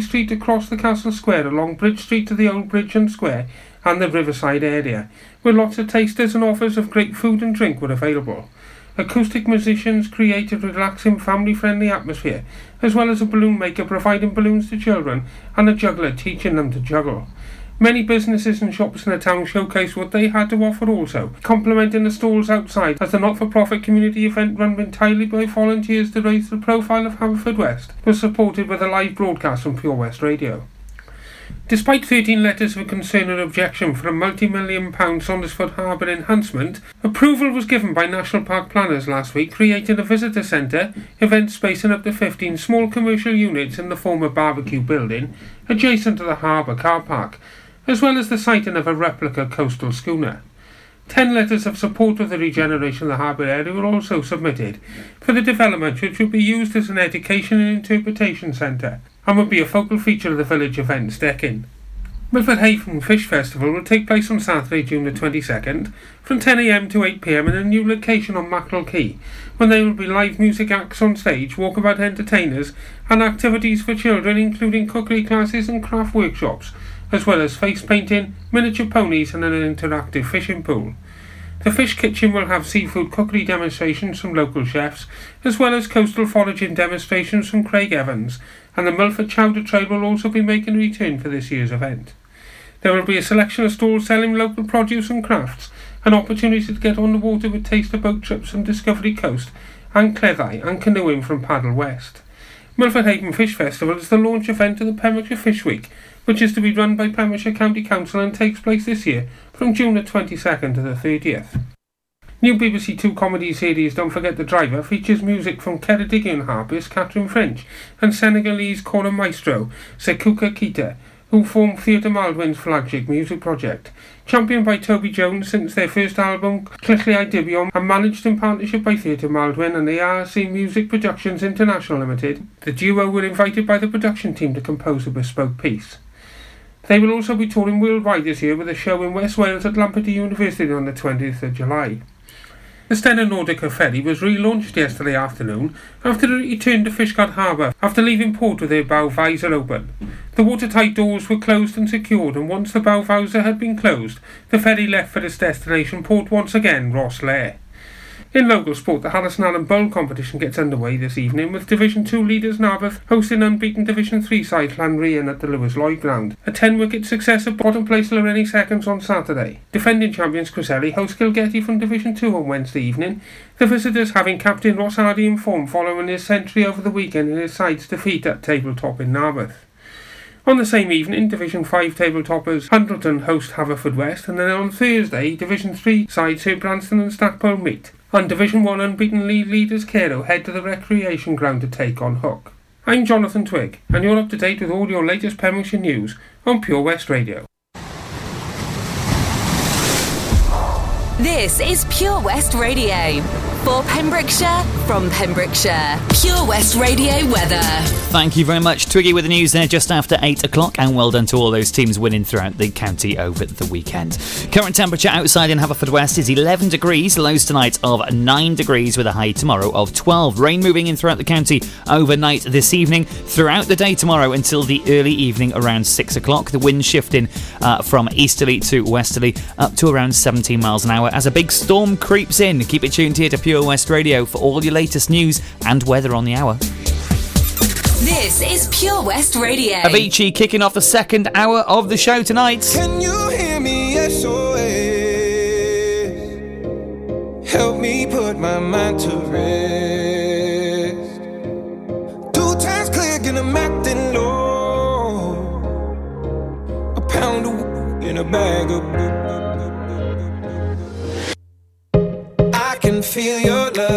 Street across the Castle Square along Bridge Street to the Old Bridge and Square and the Riverside area, where lots of tasters and offers of great food and drink were available. Acoustic musicians created a relaxing, family friendly atmosphere, as well as a balloon maker providing balloons to children and a juggler teaching them to juggle. Many businesses and shops in the town showcased what they had to offer also, complementing the stalls outside as the not-for-profit community event run entirely by volunteers to raise the profile of Haverfordwest was supported with a live broadcast from Pure West Radio. Despite 13 letters of concern and objection for a multi-million pound Saundersfoot Harbour enhancement, approval was given by National Park planners last week creating a visitor centre, event space and up to 15 small commercial units in the former barbecue building adjacent to the harbour car park as well as the sighting of a replica coastal schooner. Ten letters of support of the regeneration of the harbour area were also submitted for the development which would be used as an education and interpretation centre and would be a focal feature of the village events decking. Milford Haven Fish Festival will take place on Saturday, June the 22nd, from 10am to 8pm in a new location on Mackerel Quay, when there will be live music acts on stage, walkabout entertainers, and activities for children including cookery classes and craft workshops, as well as face painting, miniature ponies, and an interactive fishing pool. The fish kitchen will have seafood cookery demonstrations from local chefs, as well as coastal foraging demonstrations from Craig Evans, and the Milford Chowder Trail will also be making a return for this year's event. There will be a selection of stalls selling local produce and crafts, an opportunity to get on the water with taster boat trips from Discovery Coast, and Cleddau and canoeing from Paddle West. Milford Haven Fish Festival is the launch event of the Pembrokeshire Fish Week, which is to be run by Pembrokeshire County Council and takes place this year from June the 22nd to the 30th. New BBC Two comedy series Don't Forget the Driver features music from Ceredigion harpist Catrin Finch and Senegalese choral maestro Seckou Keita, who form Theatr Mwldan's flagship music project. Championed by Toby Jones since their first album, Clychau Dibon, and managed in partnership by Theatre Maldwyn and the ARC Music Productions International Limited, the duo were invited by the production team to compose a bespoke piece. They will also be touring worldwide this year with a show in West Wales at Lampeter University on the 20th of July. The Stena Nordica ferry was relaunched yesterday afternoon after it returned to Fishguard Harbour after leaving port with their bow visor open. The watertight doors were closed and secured, and once the bow visor had been closed, the ferry left for its destination port once again, Rosslare. In local sport, the Harrison Allen Bowl competition gets underway this evening with Division 2 leaders Narberth hosting unbeaten Division 3 side Llanrhian at the Lewis Lloyd ground. A 10 wicket success of bottom place Llanrhian seconds on Saturday. Defending champions Cresselly host Kilgetty from Division 2 on Wednesday evening, the visitors having captain Ross Hardy in form following his century over the weekend in his side's defeat at tabletop in Narberth. On the same evening, Division 5 tabletoppers Hundleton host Haverfordwest, and then on Thursday, Division 3 sides Herbrandston and Stackpole meet. On Division 1 unbeaten lead leaders Carew head to the recreation ground to take on Hook. I'm Jonathan Twig, and you're up to date with all your latest Pembrokeshire news on Pure West Radio. This is Pure West Radio. For Pembrokeshire, from Pembrokeshire. Pure West Radio weather. Thank you very much, Twiggy, with the news there just after 8 o'clock, and well done to all those teams winning throughout the county over the weekend. Current temperature outside in Haverfordwest is 11 degrees, lows tonight of 9 degrees, with a high tomorrow of 12. Rain moving in throughout the county overnight this evening, throughout the day tomorrow until the early evening around 6 o'clock. The wind shifting uh, from easterly to westerly up to around 17 miles an hour as a big storm creeps in. Keep it tuned here to Pure West Radio for all your latest news and weather on the hour. This is Pure West Radio. Avicii kicking off the second hour of the show tonight. Can you hear me? SOS. Help me put my mind to rest. Two times click and I'm acting low. A pound of in a bag of. I feel your love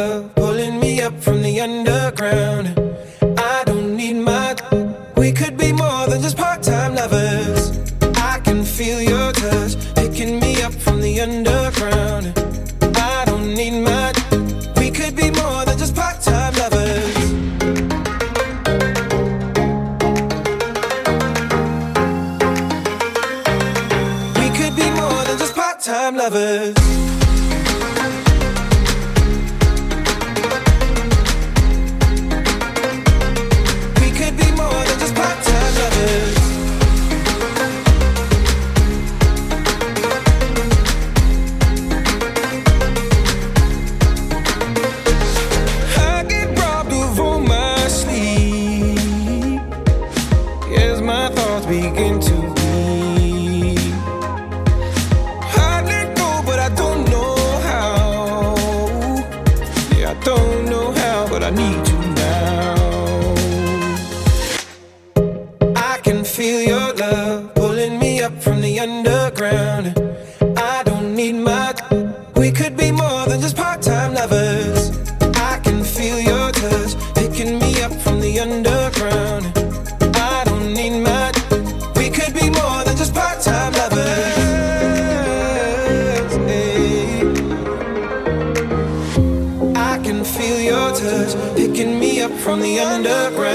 more than just part time lovers. I can feel your touch picking me up from the underground. I don't need much. We could be more than just part time lovers. Hey. I can feel your touch picking me up from the underground.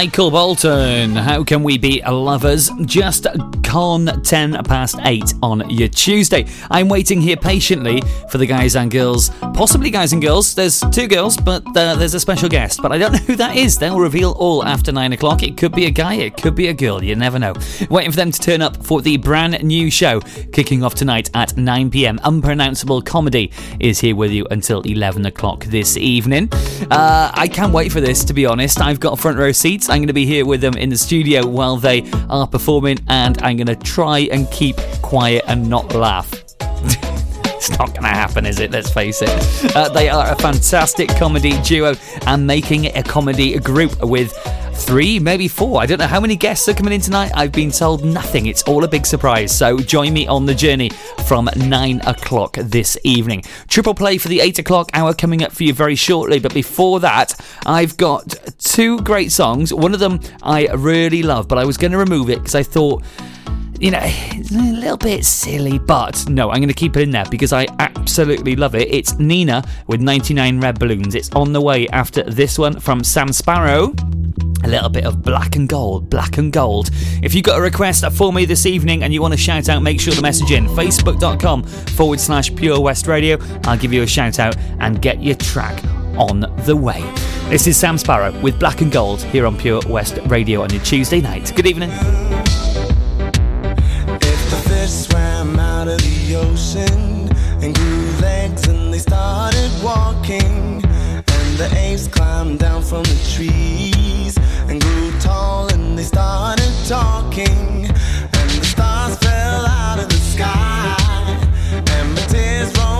Michael Bolton, how can we be lovers? Just con 10 past 8 on your Tuesday. I'm waiting here patiently for the guys and girls, possibly guys and girls. There's two girls, but uh, there's a special guest, but I don't know who that is. They'll reveal all after 9 o'clock. It could be a guy, it could be a girl, you never know. Waiting for them to turn up for the brand new show kicking off tonight at 9 pm. Unpronounceable Comedy is here with you until 11 o'clock this evening. Uh, I can't wait for this, to be honest. I've got front row seats. I'm going to be here with them in the studio while they are performing, and I'm going to try and keep quiet and not laugh. it's not going to happen, is it? Let's face it. Uh, they are a fantastic comedy duo and making it a comedy group with three, maybe four. I don't know how many guests are coming in tonight. I've been told nothing. It's all a big surprise. So join me on the journey from nine o'clock this evening. Triple play for the eight o'clock hour coming up for you very shortly. But before that, I've got two great songs. One of them I really love, but I was going to remove it because I thought you know, it's a little bit silly, but no, I'm going to keep it in there because I absolutely love it. It's Nena with 99 Red Balloons. It's on the way after this one from Sam Sparro. A little bit of black and gold, black and gold. If you've got a request for me this evening and you want to shout out, make sure to message in facebook.com forward slash pure west radio. I'll give you a shout out and get your track on the way. This is Sam Sparro with Black and Gold here on Pure West Radio on your Tuesday night. Good evening. If the fish swam out of the ocean and grew legs and they started walking, and the apes climbed down from the and grew tall and they started talking, and the stars fell out of the sky, and my tears rolled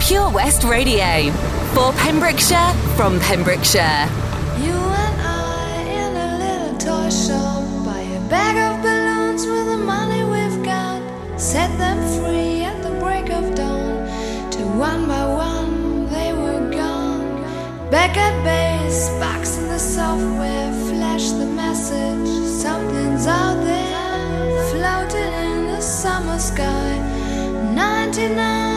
Pure West Radio. For Pembrokeshire, from Pembrokeshire. You and I in a little toy shop buy a bag of balloons with the money we've got. Set them free at the break of dawn. Till one by one they were gone. record bass box in the software flash the message something's out there floating in the summer sky 99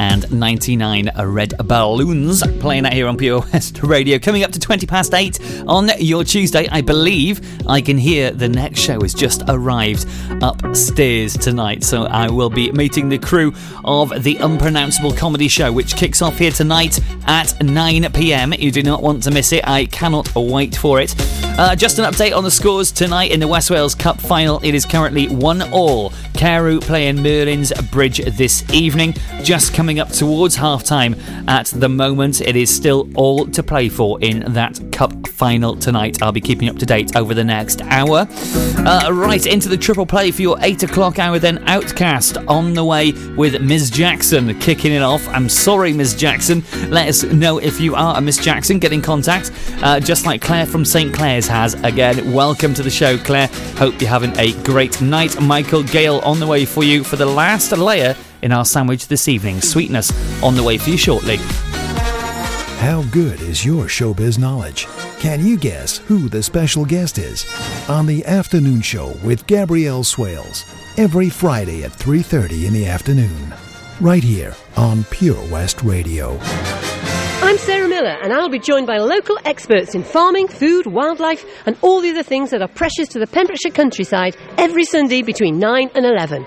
And 99 Red Balloons playing out here on Pure West Radio. Coming up to 20 past 8 on your Tuesday, I believe I can hear the next show has just arrived upstairs tonight. So I will be meeting the crew of the Unpronounceable Comedy Show, which kicks off here tonight at 9 pm. You do not want to miss it. I cannot wait for it. Uh, just an update on the scores tonight in the West Wales Cup final. It is currently 1 all. Carew playing Merlin's Bridge this evening. Just coming up towards half time at the moment. It is still all to play for in that Cup final tonight. I'll be keeping up to date over the next hour. Uh, right into the triple play for your 8 o'clock hour, then OutKast on the way with Ms. Jackson kicking it off. I'm sorry, Ms. Jackson. Let us know if you are a Miss Jackson. Get in contact, uh, just like Claire from St. Clears has. Again, welcome to the show, Claire. Hope you're having a great night. Michael Gale on the way for you for the last layer in our sandwich this evening. Sweetness on the way for you shortly. How good is your showbiz knowledge? Can you guess who the special guest is? On the afternoon show with Gabrielle Swales, every Friday at 3:30 in the afternoon. Right here on Pure West Radio. I'm Sarah Miller, and I'll be joined by local experts in farming, food, wildlife, and all the other things that are precious to the Pembrokeshire countryside every Sunday between 9 and 11.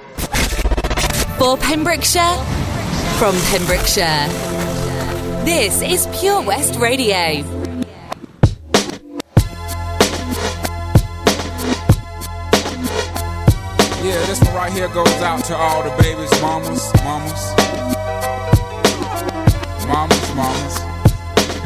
For Pembrokeshire, from Pembrokeshire. This is Pure West Radio. Yeah, this one right here goes out to all the babies, mamas, mamas. Mamas, mamas.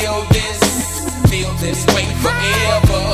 Feel this, feel this way forever.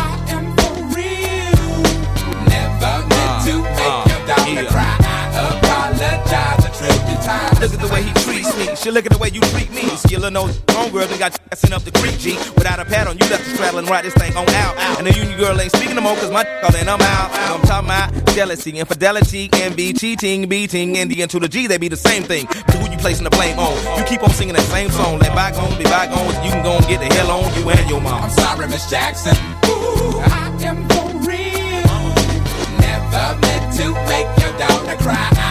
Look at the way he treats me. She look at the way you treat me. See, your little nose homegirl done got you sent up the creek, G. Without a pad on, you left the straddle and ride this thing on out. And the union girl ain't speaking no more, cause my call and I'm out. I'm talking about jealousy, infidelity, envy, cheating, beating, and the N to the G, they be the same thing. But who you placing the blame on? You keep on singing that same song. Let bygones be bygones. You can go and get the hell on you and your mom. I'm sorry, Miss Jackson. Ooh, I am for real. Never meant to make your daughter cry.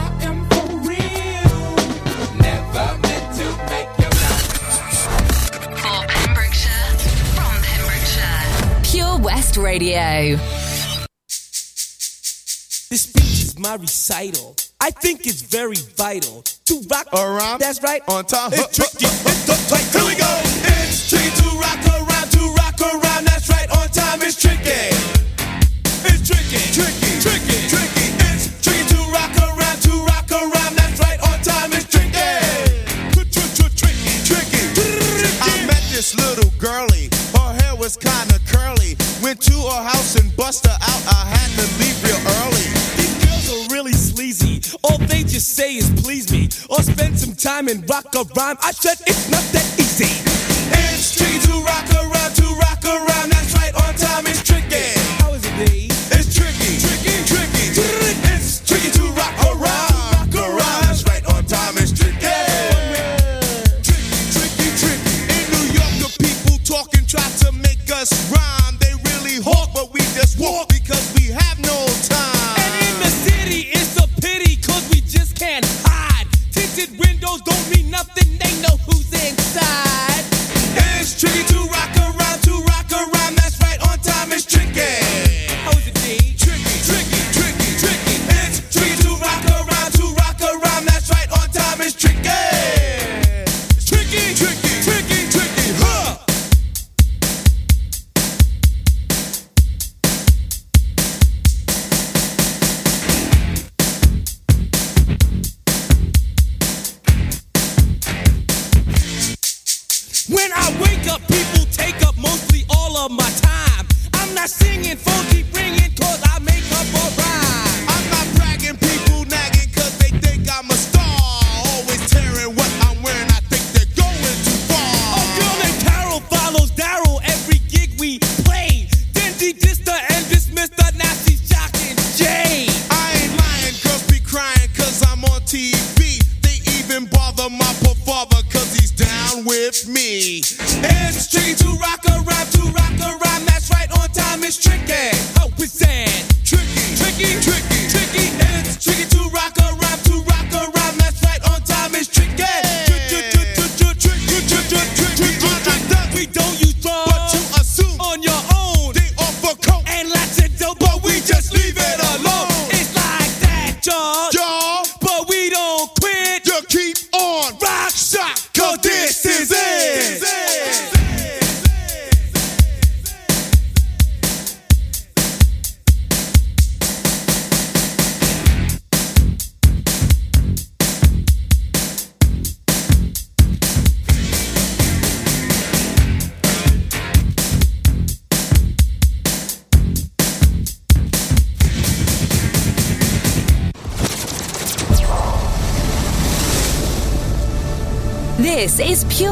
Pure Radio. This speech is my recital. I think it's very vital to rock around. That's right. On top. It's tricky. It's the tight. Here we go. It's tricky to rock bust her out. I had to leave real early. These girls are really sleazy. All they just say is please me or spend some time and rock a rhyme. I said it's not that easy.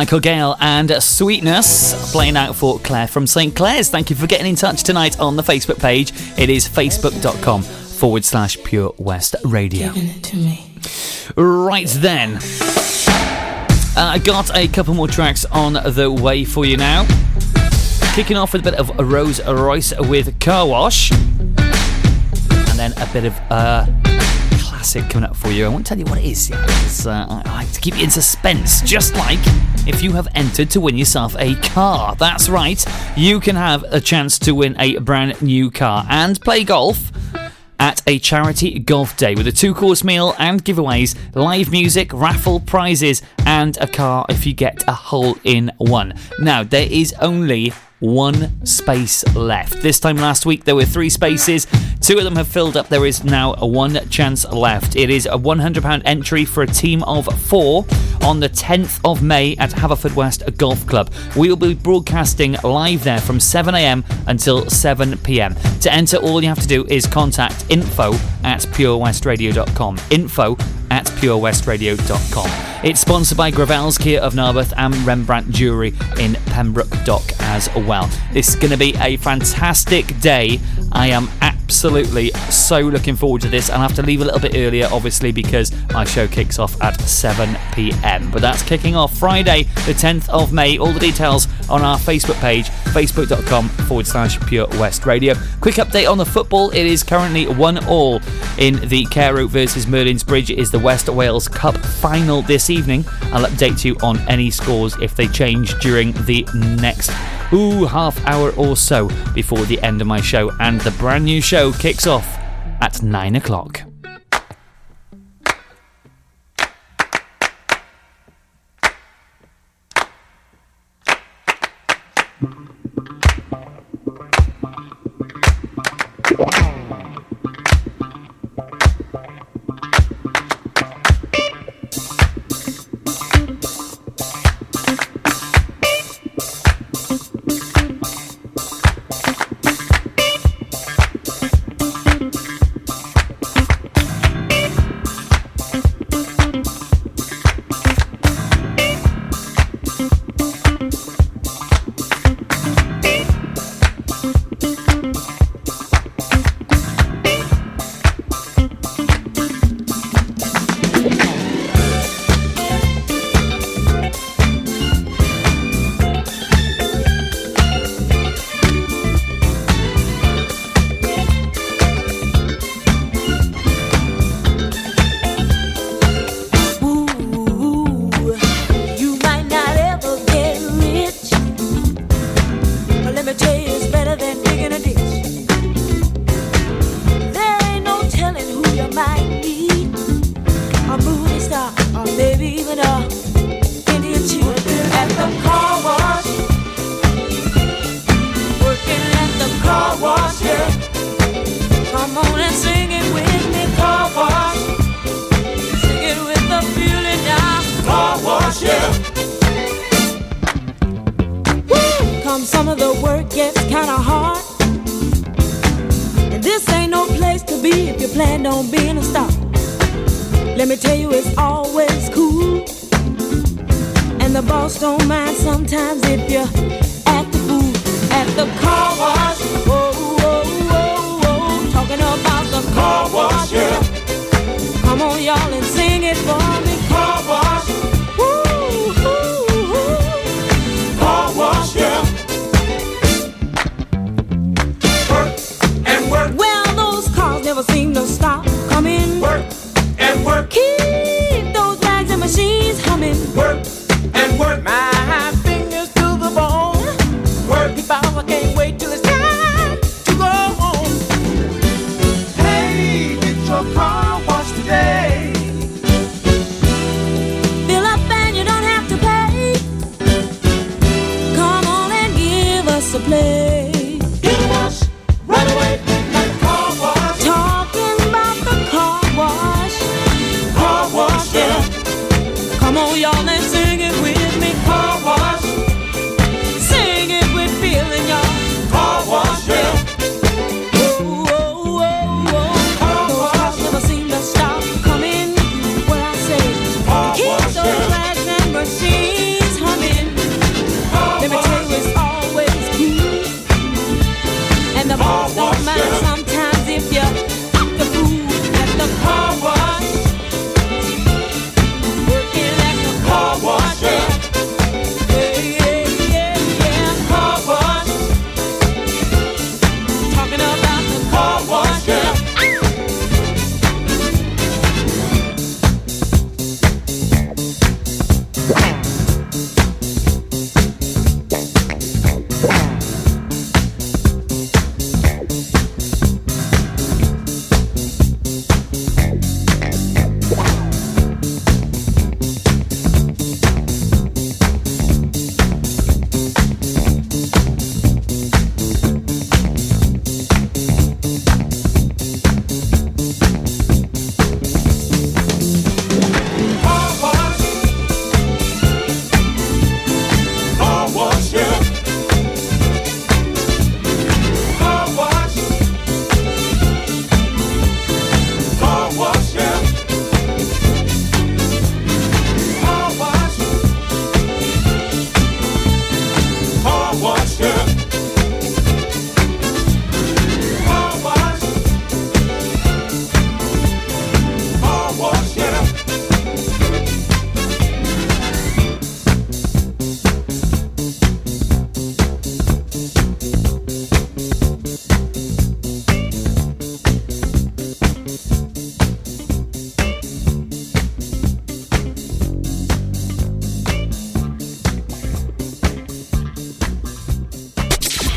Michelle Gayle and Sweetness playing out for Claire from St. Clears. Thank you for getting in touch tonight on the Facebook page. It is facebook.com forward slash Pure West Radio. Right then. Uh, I got a couple more tracks on the way for you now. Kicking off with a bit of Rose Royce with Car Wash. And then a bit of uh, classic coming up for you. I won't tell you what it is yet. uh, I I like to keep you in suspense, just like if you have entered to win yourself a car. That's right, you can have a chance to win a brand new car and play golf at a charity golf day with a two course meal and giveaways, live music, raffle prizes, and a car if you get a hole in one. Now, there is only one space left. This time last week there were three spaces, two of them have filled up. There is now one chance left. It is a £100 entry for a team of four on the 10th of May at Haverfordwest Golf Club. We will be broadcasting live there from 7am until 7pm. To enter, all you have to do is contact info at purewestradio.com. Info at purewestradio.com. It's sponsored by Gravells Kia of Narberth and Rembrandt Jewellery in Pembroke Dock as well. This is going to be a fantastic day. I am absolutely so looking forward to this. I'll have to leave a little bit earlier, obviously, because my show kicks off at 7 pm. But that's kicking off Friday, the 10th of May. All the details on our Facebook page, facebook.com forward slash Pure West Radio. Quick update on the football. It is currently 1 all in the Carew versus Merlin's Bridge. It is the West Wales Cup final this evening. I'll update you on any scores if they change during the next ooh, half hour or so before the end of my show. And the brand new show kicks off at 9 o'clock. uyan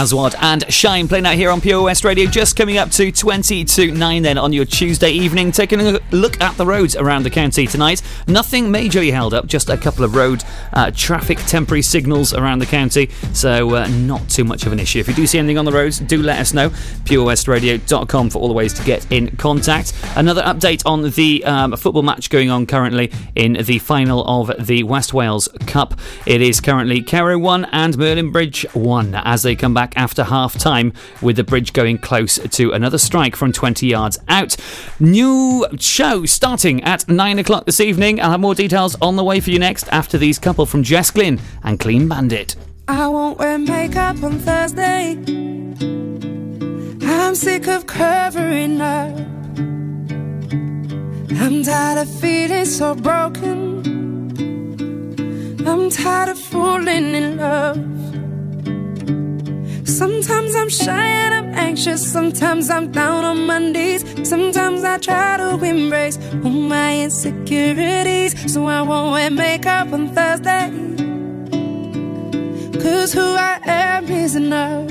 Aswad and Shine playing out here on Pure West Radio, just coming up to 20 to 9 then on your Tuesday evening. Taking a look at the roads around the county tonight. Nothing majorly held up, just a couple of road uh, traffic temporary signals around the county, so uh, not too much of an issue. If you do see anything on the roads, do let us know. purewestradio.com for all the ways to get in contact. Another update on the um, football match going on currently in the final of the West Wales Cup. It is currently Carew 1 and Merlin Bridge 1 as they come back after half time with the bridge going close to another strike from 20 yards out. New show starting at 9 o'clock this evening. I'll have more details on the way for you next after these couple from Jess Glynne and Clean Bandit. I won't wear makeup on Thursday. I'm sick of covering up. I'm tired of feeling so broken. I'm tired of falling in love. Sometimes I'm shy and I'm anxious. Sometimes I'm down on my knees. Sometimes I try to embrace all my insecurities. So I won't wear makeup on Thursday. Cause who I am is enough.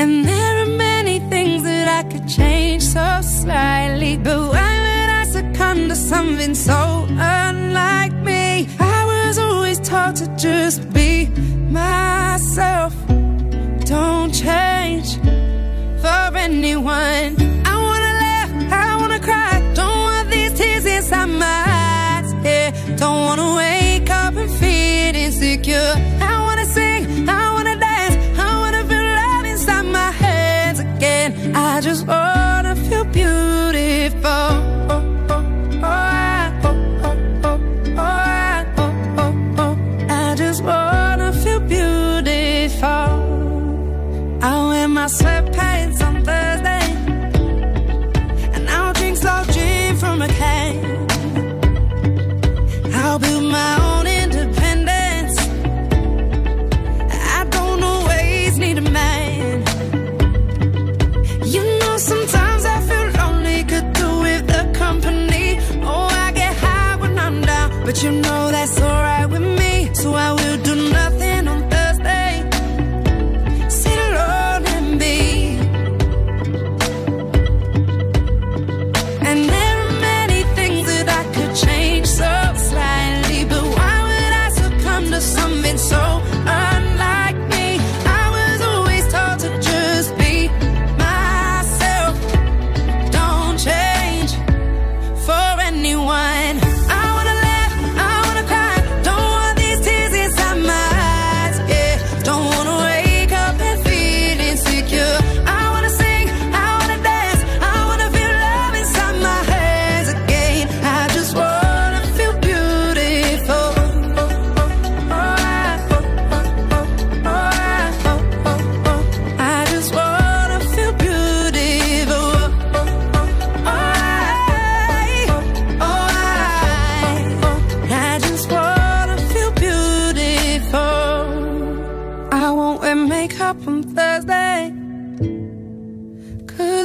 And there are many things that I could change so slightly. But why would I succumb to something so unlike me? I was always taught to just be myself. Don't change for anyone. I wanna laugh, I wanna cry. Don't want these tears inside my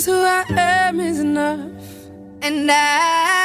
who I am is enough. And I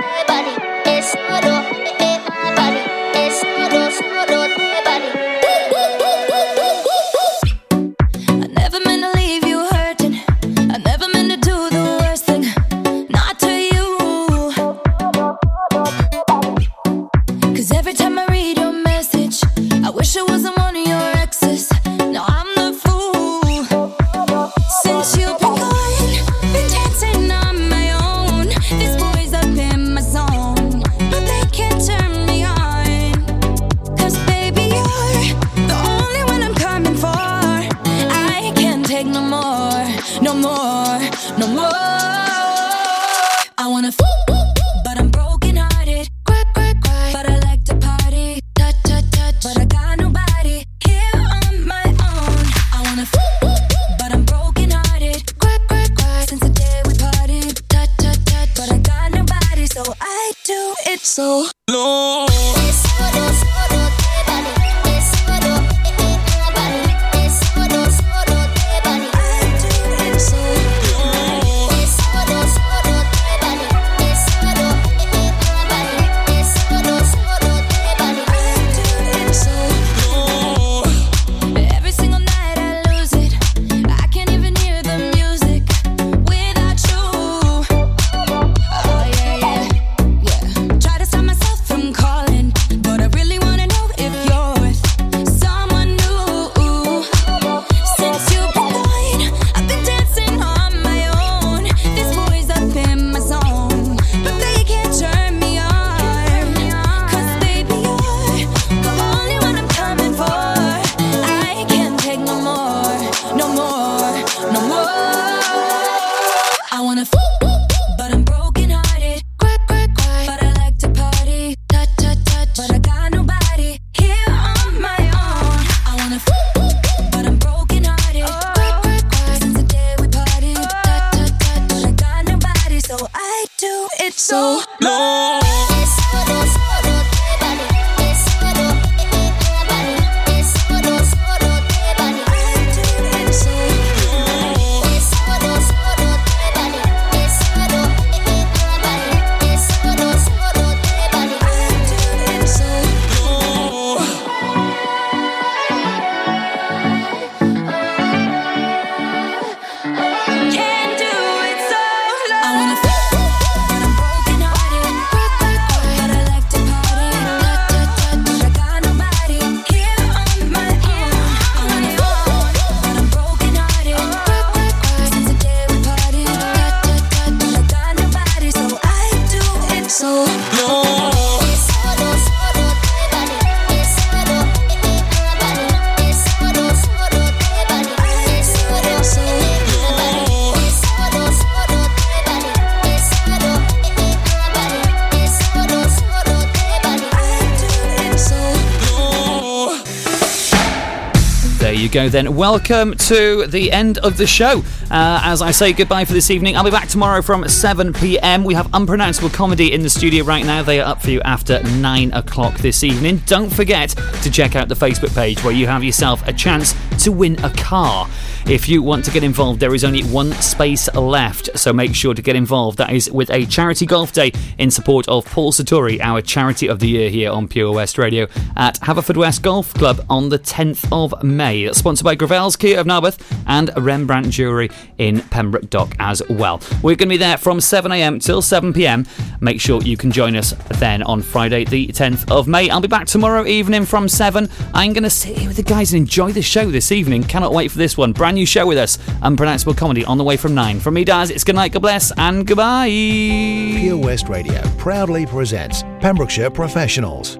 Go, then. Welcome to the end of the show. Uh, as I say goodbye for this evening, I'll be back tomorrow from 7 pm. We have Unpronounceable Comedy in the studio right now. They are up for you after 9 o'clock this evening. Don't forget to check out the Facebook page where you have yourself a chance to win a car. If you want to get involved, there is only one space left, so make sure to get involved. That is with a charity golf day in support of Paul Sartori, our charity of the year here on Pure West Radio at Haverfordwest Golf Club on the 10th of May. That's sponsored by Gravells Kia of Narberth and Rembrandt Jewellery in Pembroke Dock as well. We're going to be there from 7am till 7pm. Make sure you can join us then on Friday, the 10th of May. I'll be back tomorrow evening from 7. I'm going to sit here with the guys and enjoy the show this evening. Cannot wait for this one. Brand new show with us. Unpronounceable Comedy on the way from 9. From me, Daz, it's good night, God bless, and goodbye. Pure West Radio proudly presents Pembrokeshire Professionals.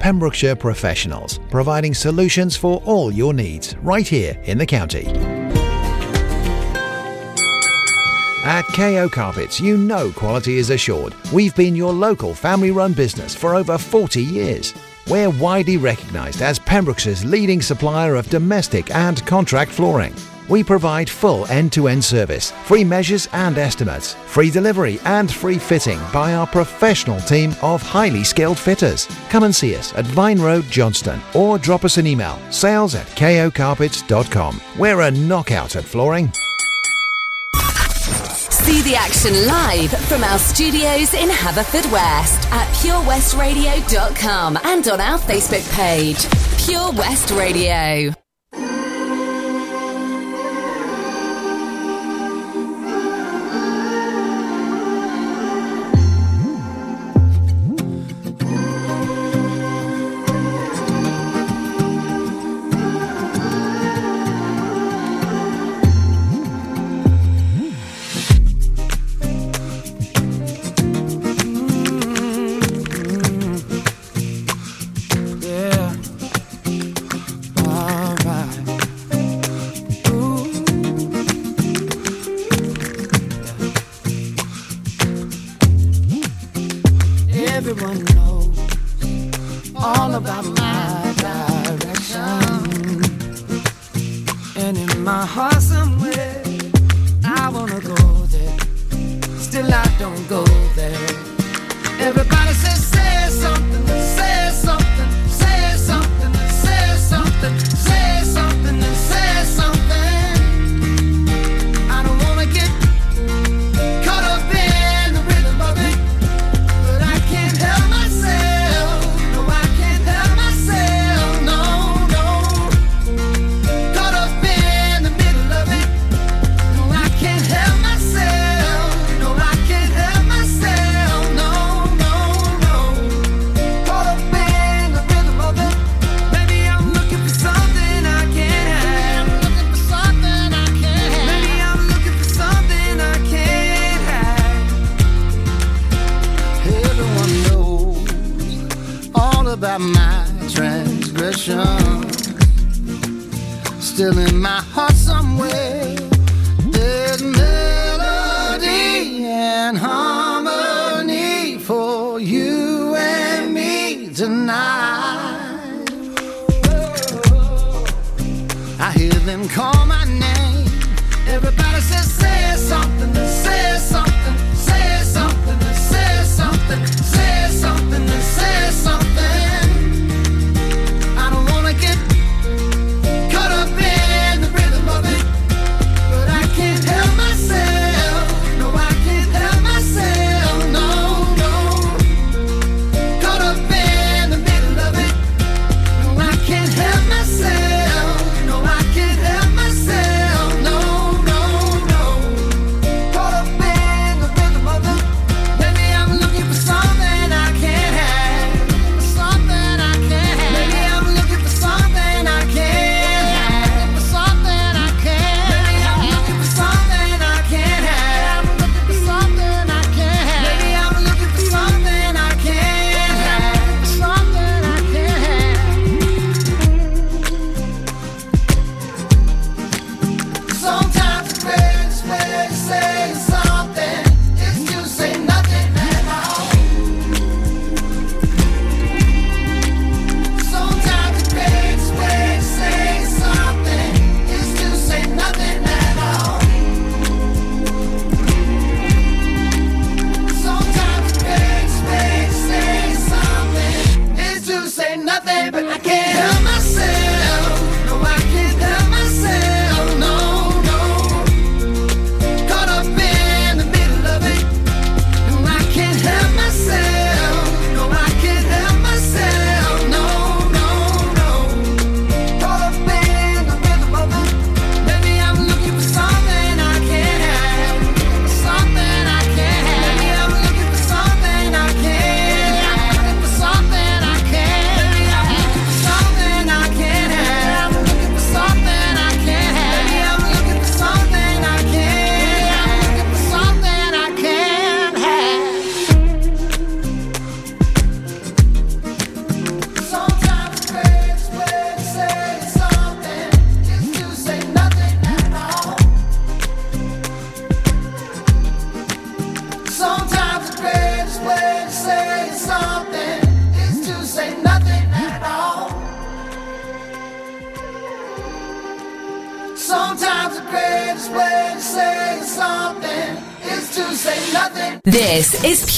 Pembrokeshire Professionals, providing solutions for all your needs right here in the county. At KO Carpets, you know quality is assured. We've been your local family run business for over 40 years. We're widely recognised as Pembrokeshire's leading supplier of domestic and contract flooring. We provide full end to end service, free measures and estimates, free delivery and free fitting by our professional team of highly skilled fitters. Come and see us at Vine Road, Johnston, or drop us an email sales at kocarpets.com. We're a knockout at flooring. See the action live from our studios in Haverfordwest at purewestradio.com and on our Facebook page, Pure West Radio.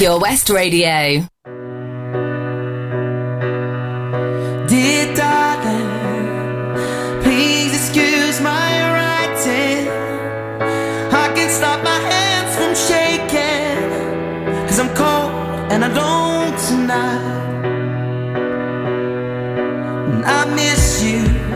Pure West Radio. Dear darling, please excuse my writing. I can stop my hands from shaking. Cause I'm cold and I don't tonight. And I miss you.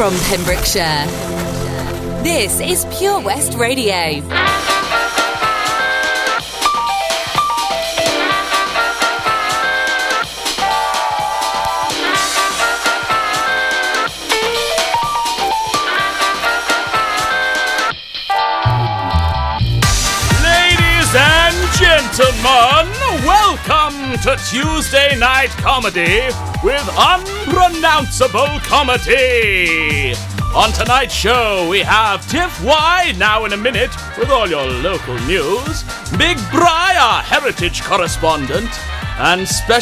From Pembrokeshire. This is Pure West Radio. Ladies and gentlemen, welcome to Tuesday Night Comedy with Unpronounceable Comedy. On tonight's show, we have Tiff Y now in a minute with all your local news, Big Briar, heritage correspondent, and special